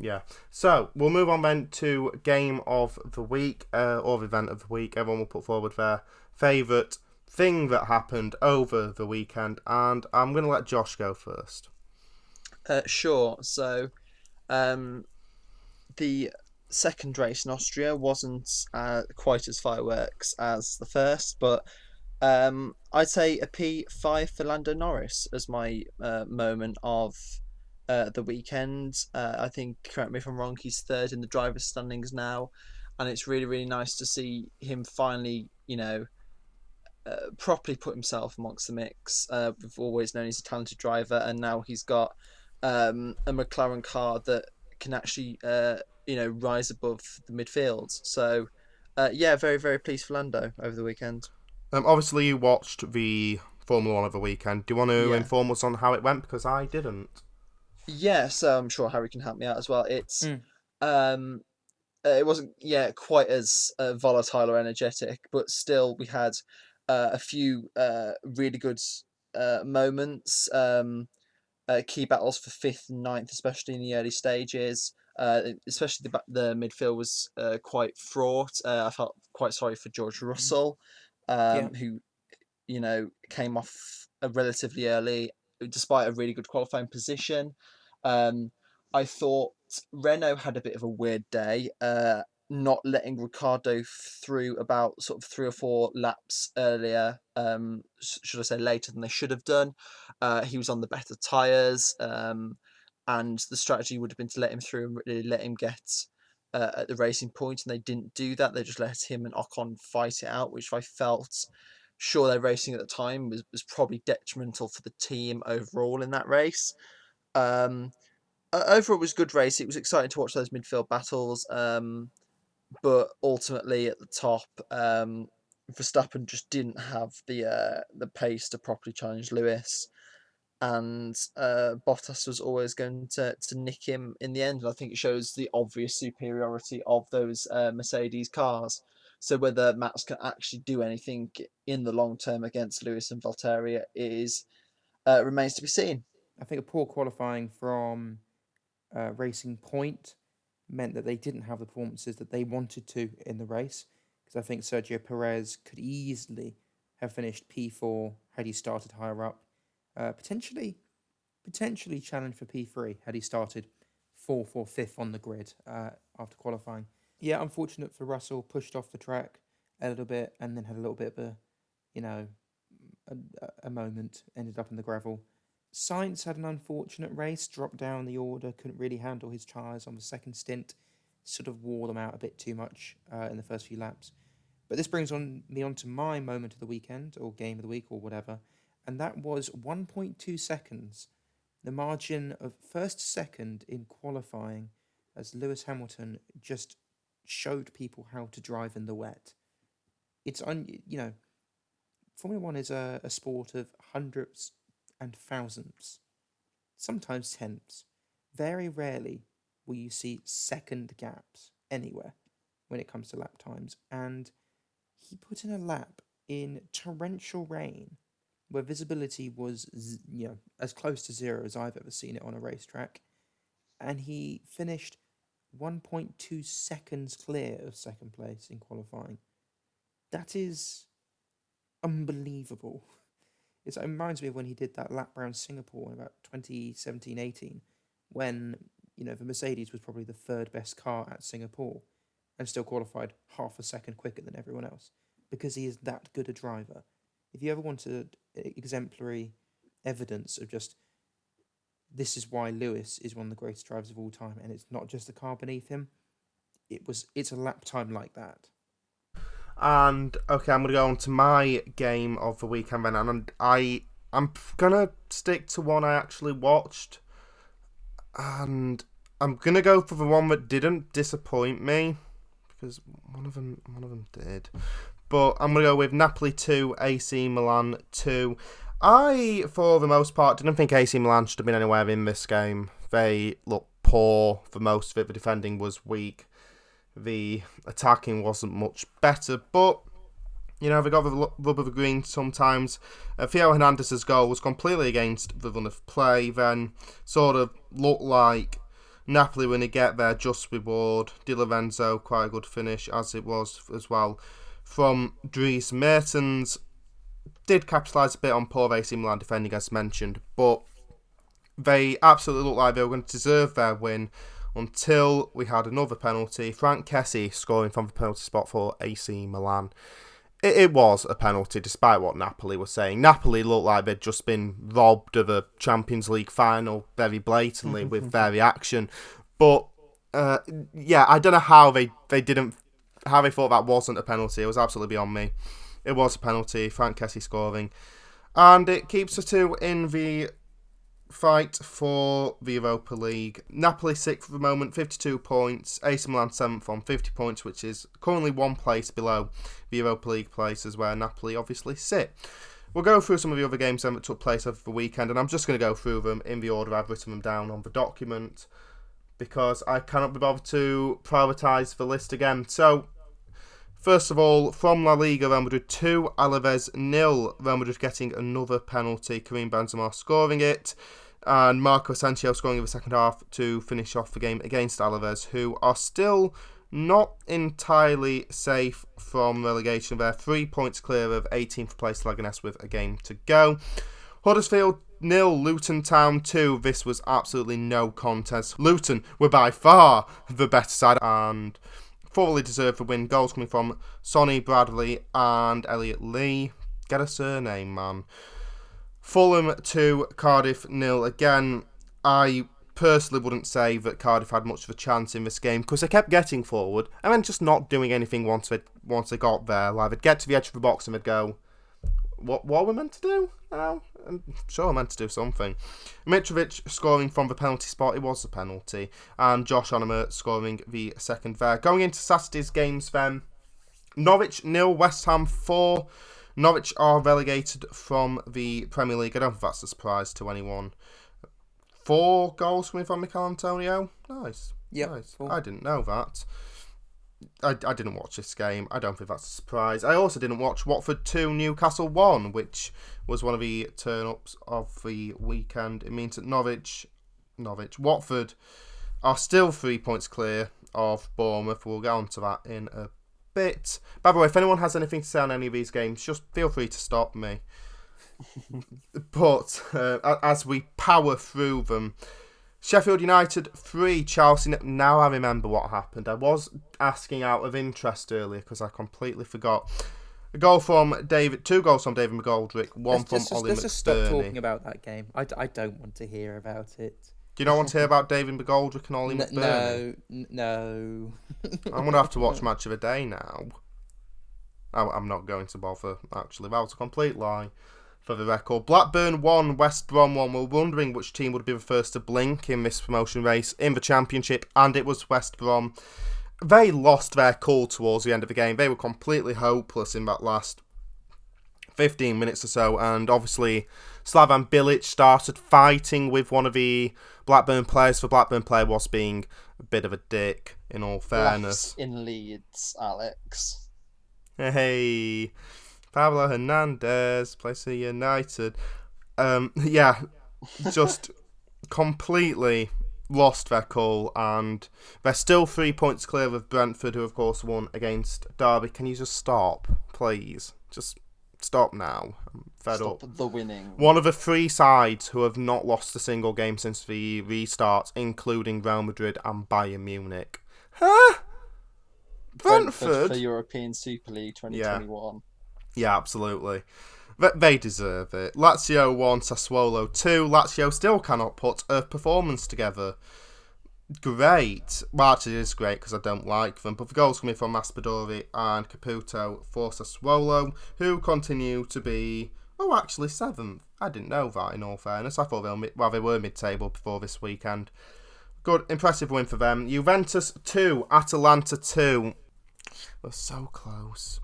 Yeah. So we'll move on then to game of the week uh, or event of the week. Everyone will put forward their favourite thing that happened over the weekend, and I'm going to let Josh go first. Uh, sure. So, um, the second race in Austria wasn't uh, quite as fireworks as the first, but um, I'd say a P5 for Lando Norris as my uh, moment of uh, the weekend. Uh, I think, correct me if I'm wrong, he's third in the driver's standings now, and it's really, really nice to see him finally, you know, uh, properly put himself amongst the mix. Uh, we've always known he's a talented driver, and now he's got um, a McLaren car that can actually, uh, you know, rise above the midfield. So, uh, yeah, very, very pleased for Lando over the weekend. Um, obviously, you watched the Formula One of the weekend. Do you want to Yeah. inform us on how it went? Because I didn't. Yeah, so I'm sure Harry can help me out as well. It's Mm. um, uh, it wasn't yeah quite as uh, volatile or energetic, but still we had uh, a few uh, really good uh, moments. Um, uh, key battles for fifth and ninth, especially in the early stages. Uh, especially the the midfield was uh, quite fraught. Uh, I felt quite sorry for George Russell, um, who you know came off relatively early, despite a really good qualifying position. Um, I thought Renault had a bit of a weird day, uh, not letting Ricciardo through about sort of three or four laps earlier. Um, should I say later than they should have done? Uh, he was on the better tires, um, and the strategy would have been to let him through and really let him get uh, at the racing point, and they didn't do that. They just let him and Ocon fight it out, which I felt sure their racing at the time was, was probably detrimental for the team overall in that race. Um, overall, it was a good race. It was exciting to watch those midfield battles. Um, but ultimately, at the top, um, Verstappen just didn't have the uh, the pace to properly challenge Lewis, and uh, Bottas was always going to, to nick him in the end. And I think it shows the obvious superiority of those uh, Mercedes cars. So whether Max can actually do anything in the long term against Lewis and Valtteri is uh, remains to be seen. I think a poor qualifying from uh, Racing Point meant that they didn't have the performances that they wanted to in the race. Because I think Sergio Perez could easily have finished P4 had he started higher up. Uh, potentially, potentially challenge for P3 had he started fourth or fifth on the grid uh, after qualifying. Yeah, unfortunate for Russell, pushed off the track a little bit and then had a little bit of a, you know, a, a- moment, ended up in the gravel. Sainz had an unfortunate race, dropped down the order, couldn't really handle his tyres on the second stint, sort of wore them out a bit too much uh, in the first few laps. But this brings on me on to my moment of the weekend, or game of the week, or whatever, and that was 1.2 seconds, the margin of first second in qualifying, as Lewis Hamilton just showed people how to drive in the wet. It's un, you know, Formula One is a, a sport of hundreds and thousands, sometimes tenths. Very rarely will you see second gaps anywhere when it comes to lap times. And he put in a lap in torrential rain where visibility was, you know, as close to zero as I've ever seen it on a racetrack. And he finished 1.2 seconds clear of second place in qualifying. That is unbelievable. It reminds me of when he did that lap round Singapore in about 2017 18, when, you know, the Mercedes was probably the third best car at Singapore and still qualified half a second quicker than everyone else because he is that good a driver. If you ever wanted exemplary evidence of just this is why Lewis is one of the greatest drivers of all time, and it's not just the car beneath him. It was it's a lap time like that. And okay, I'm gonna go on to my game of the weekend then, and I I'm gonna stick to one I actually watched, and I'm gonna go for the one that didn't disappoint me, because one of them one of them did. but I'm to go with Napoli 2, AC Milan 2. I, for the most part, didn't think AC Milan should have been anywhere in this game. They looked poor for most of it. The defending was weak. The attacking wasn't much better, but you know, they got the rub of the green sometimes. Uh, Theo Hernandez's goal was completely against the run of play, then sort of looked like Napoli when they get their just reward. Di Lorenzo, quite a good finish, as it was as well. From Dries Mertens, did capitalise a bit on poor AC Milan defending, as mentioned, but they absolutely looked like they were going to deserve their win until we had another penalty. Franck Kessie scoring from the penalty spot for AC Milan it, it was a penalty, despite what Napoli was saying. Napoli looked like they'd just been robbed of a Champions League final very blatantly with their reaction. But uh, yeah, I don't know how they, they didn't how they thought that wasn't a penalty. It was absolutely beyond me. It was a penalty. Franck Kessie scoring, and it keeps us two in the fight for the Europa League. Napoli sixth for the moment, 52 points. AC Milan seventh on 50 points, which is currently one place below the Europa League places where Napoli obviously sit. We'll go through some of the other games that took place over the weekend, and I'm just going to go through them in the order I've written them down on the document because I cannot be bothered to prioritise the list again. So, First of all, from La Liga, Real Madrid 2, Alaves nil. Real Madrid getting another penalty, Karim Benzema scoring it, and Marco Asensio scoring in the second half to finish off the game against Alaves, who are still not entirely safe from relegation. They're three points clear of 18th place Leganés with a game to go. Huddersfield nil, Luton Town 2. This was absolutely no contest. Luton were by far the better side and thoroughly deserved the win. Goals coming from Sonny Bradley and Elliot Lee. Get a surname, man. Fulham 2, Cardiff nil. Again, I personally wouldn't say that Cardiff had much of a chance in this game because they kept getting forward and then just not doing anything once they once they got there. Like they'd get to the edge of the box and they'd go, "What what we're we meant to do now?" I'm sure I'm meant to do something. Mitrovic scoring from the penalty spot, it was a penalty, and Josh Onomah scoring the second there. Going into Saturday's games then, Norwich nil, West Ham 4. Norwich are relegated from the Premier League. I don't think that's a surprise to anyone. Four goals coming from Michail Antonio. Nice. Yep, nice. four. I didn't know that. I, I didn't watch this game. I don't think that's a surprise. I also didn't watch Watford 2, Newcastle 1, which was one of the turn ups of the weekend. It means that Norwich, Norwich, Watford are still three points clear of Bournemouth. We'll get on to that in a bit. By the way, if anyone has anything to say on any of these games, just feel free to stop me. but uh, as we power through them, Sheffield United 3, Chelsea. Now I remember what happened. I was asking out of interest earlier because I completely forgot. A goal from David, two goals from David McGoldrick, one let's from just, Ollie let's just stop talking about that game. I, I don't want to hear about it. Do you not want to hear about David McGoldrick and Ollie N- McBurnie? no, no. I'm going to have to watch Match of the Day now. I- I'm not going to bother, actually. That was a complete lie for the record. Blackburn 1, West Brom 1. We're wondering which team would be the first to blink in this promotion race in the Championship, and it was West Brom. They lost their cool towards the end of the game. They were completely hopeless in that last 15 minutes or so, and obviously Slaven Bilic started fighting with one of the Blackburn players. The Blackburn player was being a bit of a dick, in all fairness. Left in Leeds, Alex. Hey, Pablo Hernandez, plays for United. Um, yeah, just completely lost their cool, and they're still three points clear of Brentford, who of course won against Derby. Can you just stop, please? Just stop now. I'm fed Stop up. the winning. One of the three sides who have not lost a single game since the restart, including Real Madrid and Bayern Munich. Huh? Brentford? for European Super League 2021. Yeah, absolutely. They deserve it. Lazio 1, Sassuolo 2. Lazio still cannot put a performance together. Great. Well, actually, it is great because I don't like them. But the goals coming from Raspadori and Caputo for Sassuolo, who continue to be, oh, actually, seventh. I didn't know that, in all fairness. I thought they were, well, they were mid table before this weekend. Good, impressive win for them. Juventus 2, Atalanta 2. We're so close.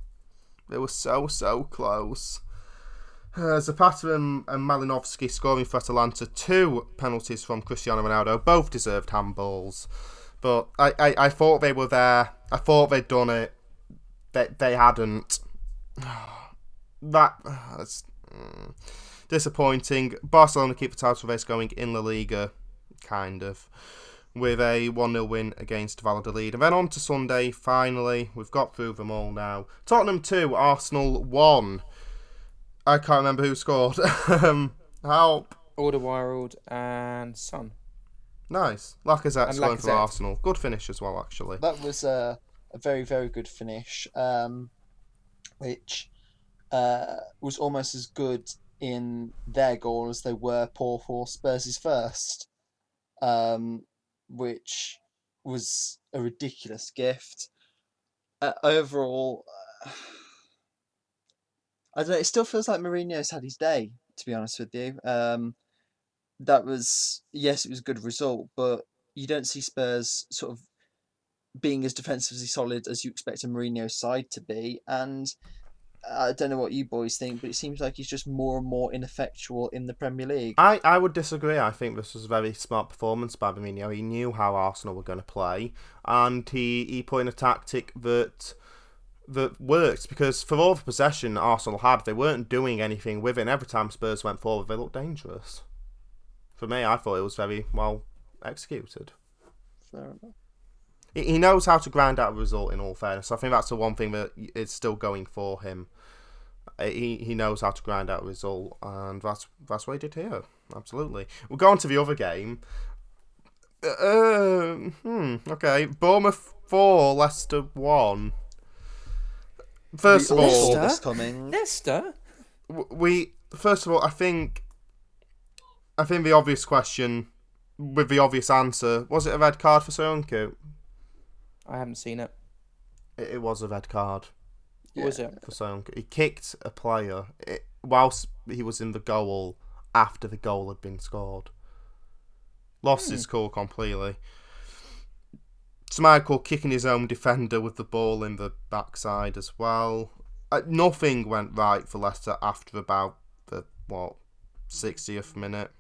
It was so, so close. Uh, Zapata and, and Malinovskyi scoring for Atalanta. Two penalties from Cristiano Ronaldo. Both deserved handballs. But I, I, I thought they were there. I thought they'd done it. They, they hadn't. That that's mm, disappointing. Barcelona keep the title race going in La Liga, kind of, with a 1 0 win against Valladolid. And then on to Sunday, finally. We've got through them all now. Tottenham 2, Arsenal 1. I can't remember who scored. um, help. Alderweireld and Son. Nice. Lacazette And scoring for Arsenal. Good finish as well, actually. That was a, a very, very good finish, um, which uh, was almost as good in their goal as they were poor for Spurs' first, um, which was a ridiculous gift. Uh, overall, uh, I don't know, it still feels like Mourinho's had his day, to be honest with you. Um, that was, yes, it was a good result, but you don't see Spurs sort of being as defensively solid as you expect a Mourinho side to be. And I don't know what you boys think, but it seems like he's just more and more ineffectual in the Premier League. I, I would disagree. I think this was a very smart performance by Mourinho. He knew how Arsenal were going to play, and he, he put in a tactic that that worked because for all the possession Arsenal had, they weren't doing anything with it. And every time Spurs went forward, they looked dangerous. For me, I thought it was very well executed. Fair enough. He he knows how to grind out a result. In all fairness, I think that's the one thing that is still going for him. He he knows how to grind out a result, and that's that's what he did here. Absolutely. We'll go on to the other game. Uh, hmm. Okay. Bournemouth four, Leicester one. First of We all all, this Leicester? coming. Leicester? we first of all, I think, I think the obvious question, with the obvious answer, was it a red card for Soyuncu? I haven't seen it. It, it was a red card. What was it? for Soyuncu. He kicked a player it, whilst he was in the goal after the goal had been scored. Lost his cool completely. Schmeichel kicking his own defender with the ball in the backside as well. Uh, nothing went right for Leicester after about the what 60th minute.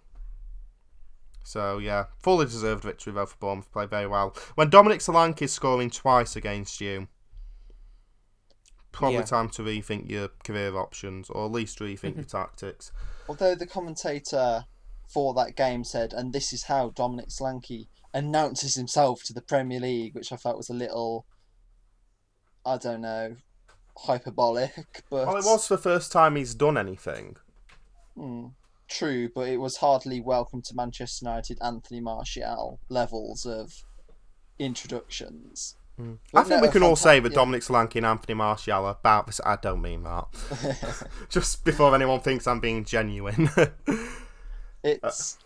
So yeah, fully deserved victory though for Bournemouth. Played very well. When Dominic Solanke is scoring twice against you, probably Yeah. time to rethink your career options, or at least rethink your tactics. Although the commentator for that game said, and this is how Dominic Solanke announces himself to the Premier League, which I felt was a little, I don't know, hyperbolic. But Well, it was the first time he's done anything. Hmm, true, but it was hardly welcome to Manchester United Anthony Martial levels of introductions. I think we can all say that yeah. Dominic Solanke and Anthony Martial are about this. I don't mean that. Just before anyone thinks I'm being genuine. It's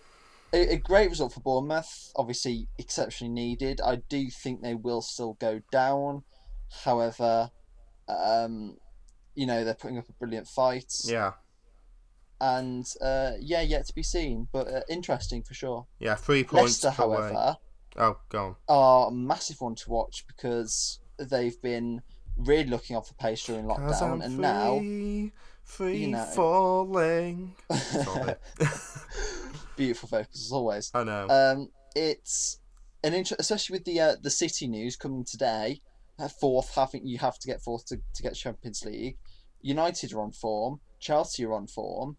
a, a great result for Bournemouth. Obviously, exceptionally needed. I do think they will still go down. However, um, you know they're putting up a brilliant fight, yeah, and uh, yeah, yet to be seen, but uh, interesting for sure. yeah, three points Leicester, away. however, Oh, go on. are a massive one to watch because they've been really looking off the pace during lockdown, and now free, free you know. falling. Beautiful focus as always. I know. Um, it's an inter- especially with the uh, the City news coming today. uh, Fourth, having you have to get fourth to, to get Champions League. United are on form. Chelsea are on form.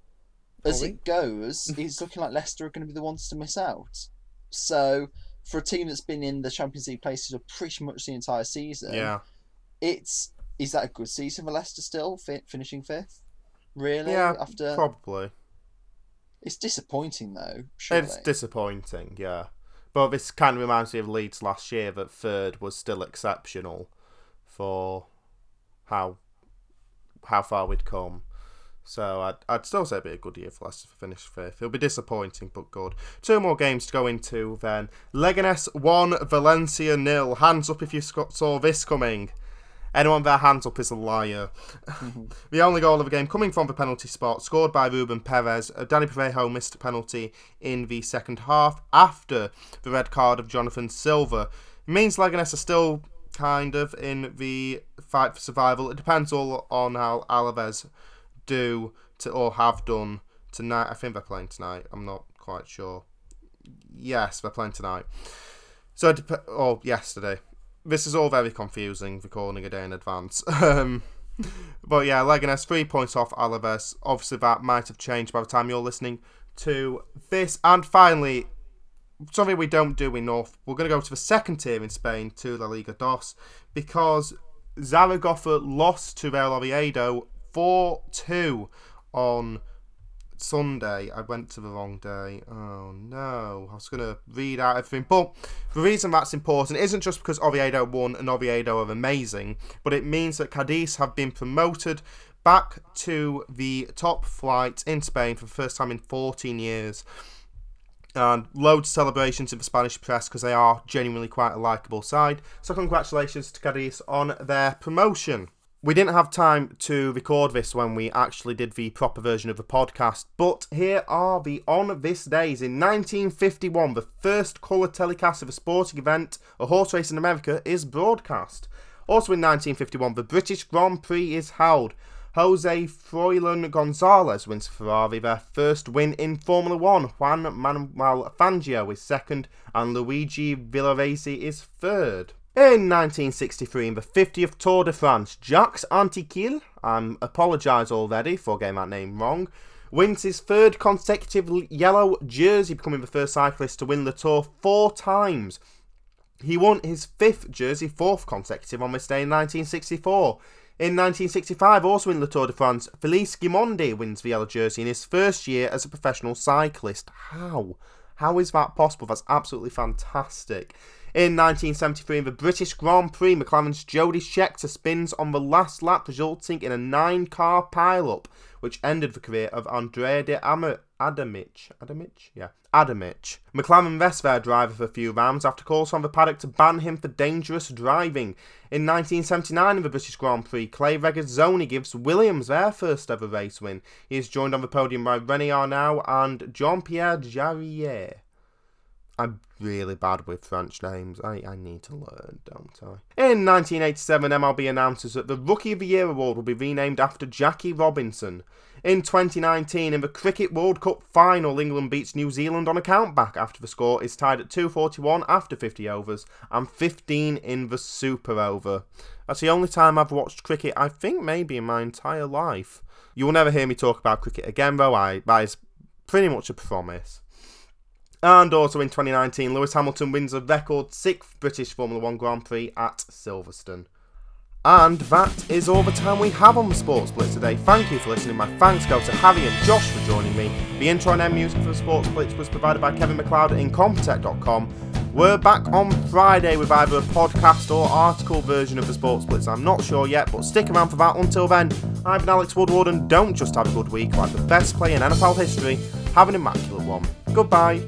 As it goes, it's looking like Leicester are going to be the ones to miss out. So, for a team that's been in the Champions League places for pretty much the entire season, yeah, it's is that a good season for Leicester still fi- finishing fifth? Really? yeah, After probably. it's disappointing though. Surely. It's disappointing, yeah. But this kind of reminds me of Leeds last year that third was still exceptional for how how far we'd come. So I'd, I'd still say it'd be a good year for Leicester to finish fifth. It'll be disappointing, but good. Two more games to go into then. Leganes 1, Valencia nil. Hands up if you saw this coming. Anyone with their hands up is a liar. the only goal of the game coming from the penalty spot, scored by Ruben Perez. Uh, Dani Parejo missed a penalty in the second half after the red card of Jonathan Silva. It means Leganes are still kind of in the fight for survival. It depends all on how Alaves do to or have done tonight. I think they're playing tonight. I'm not quite sure. Yes, they're playing tonight. So, dep- oh, yesterday. This is all very confusing, recording a day in advance. um, but yeah, Leganes three points off Alaves. Obviously, that might have changed by the time you're listening to this. And finally, something we don't do enough. We're going to go to the second tier in Spain, to La Liga Dos, because Zaragoza lost to Real Oviedo 4 2 on Sunday. I went to the wrong day. Oh no. I was going to read out everything. But the reason that's important isn't just because Oviedo won and Oviedo are amazing, but it means that Cadiz have been promoted back to the top flight in Spain for the first time in 14 years and loads of celebrations in the Spanish press because they are genuinely quite a likeable side. So congratulations to Cadiz on their promotion. We didn't have time to record this when we actually did the proper version of the podcast, but here are the on this days. In 1951, the first colour telecast of a sporting event, a horse race in America, is broadcast. Also in 1951, the British Grand Prix is held. Jose Froilan Gonzalez wins Ferrari their first win in Formula One. Juan Manuel Fangio is second, and Luigi Villoresi is third. In 1963, in the 50th Tour de France, Jacques Anquetil, I apologise already for getting that name wrong, wins his third consecutive yellow jersey, becoming the first cyclist to win the Tour four times. He won his fifth jersey, fourth consecutive, on this day in 1964. In 1965, also in the Tour de France, Felice Gimondi wins the yellow jersey in his first year as a professional cyclist. How? How is that possible? That's absolutely fantastic. In 1973, in the British Grand Prix, McLaren's Jody Scheckter spins on the last lap, resulting in a nine-car pile-up, which ended the career of Andrea de. Adamich? Yeah. Adamich. McLaren rests their driver for a few rounds after calls from the paddock to ban him for dangerous driving. In 1979, in the British Grand Prix, Clay Regazzoni gives Williams their first ever race win. He is joined on the podium by Rene Arnoux and Jean-Pierre Jarier. I'm really bad with French names. I, I need to learn, don't I? In 1987, MLB announces that the Rookie of the Year award will be renamed after Jackie Robinson. In 2019, in the Cricket World Cup final, England beats New Zealand on a countback after the score is tied at 241 after 50 overs and 15 in the super over. That's the only time I've watched cricket, I think, maybe in my entire life. You will never hear me talk about cricket again, though. I, that is pretty much a promise. And also in 2019, Lewis Hamilton wins a record sixth British Formula One Grand Prix at Silverstone. And that is all the time we have on the Sports Blitz today. Thank you for listening. My thanks go to Harry and Josh for joining me. The intro and end music for the Sports Blitz was provided by Kevin MacLeod at Incompetech.com. We're back on Friday with either a podcast or article version of the Sports Blitz. I'm not sure yet, but stick around for that. Until then, I've been Alex Woodward, and don't just have a good week like the best player in NFL history. Have an immaculate one. Goodbye.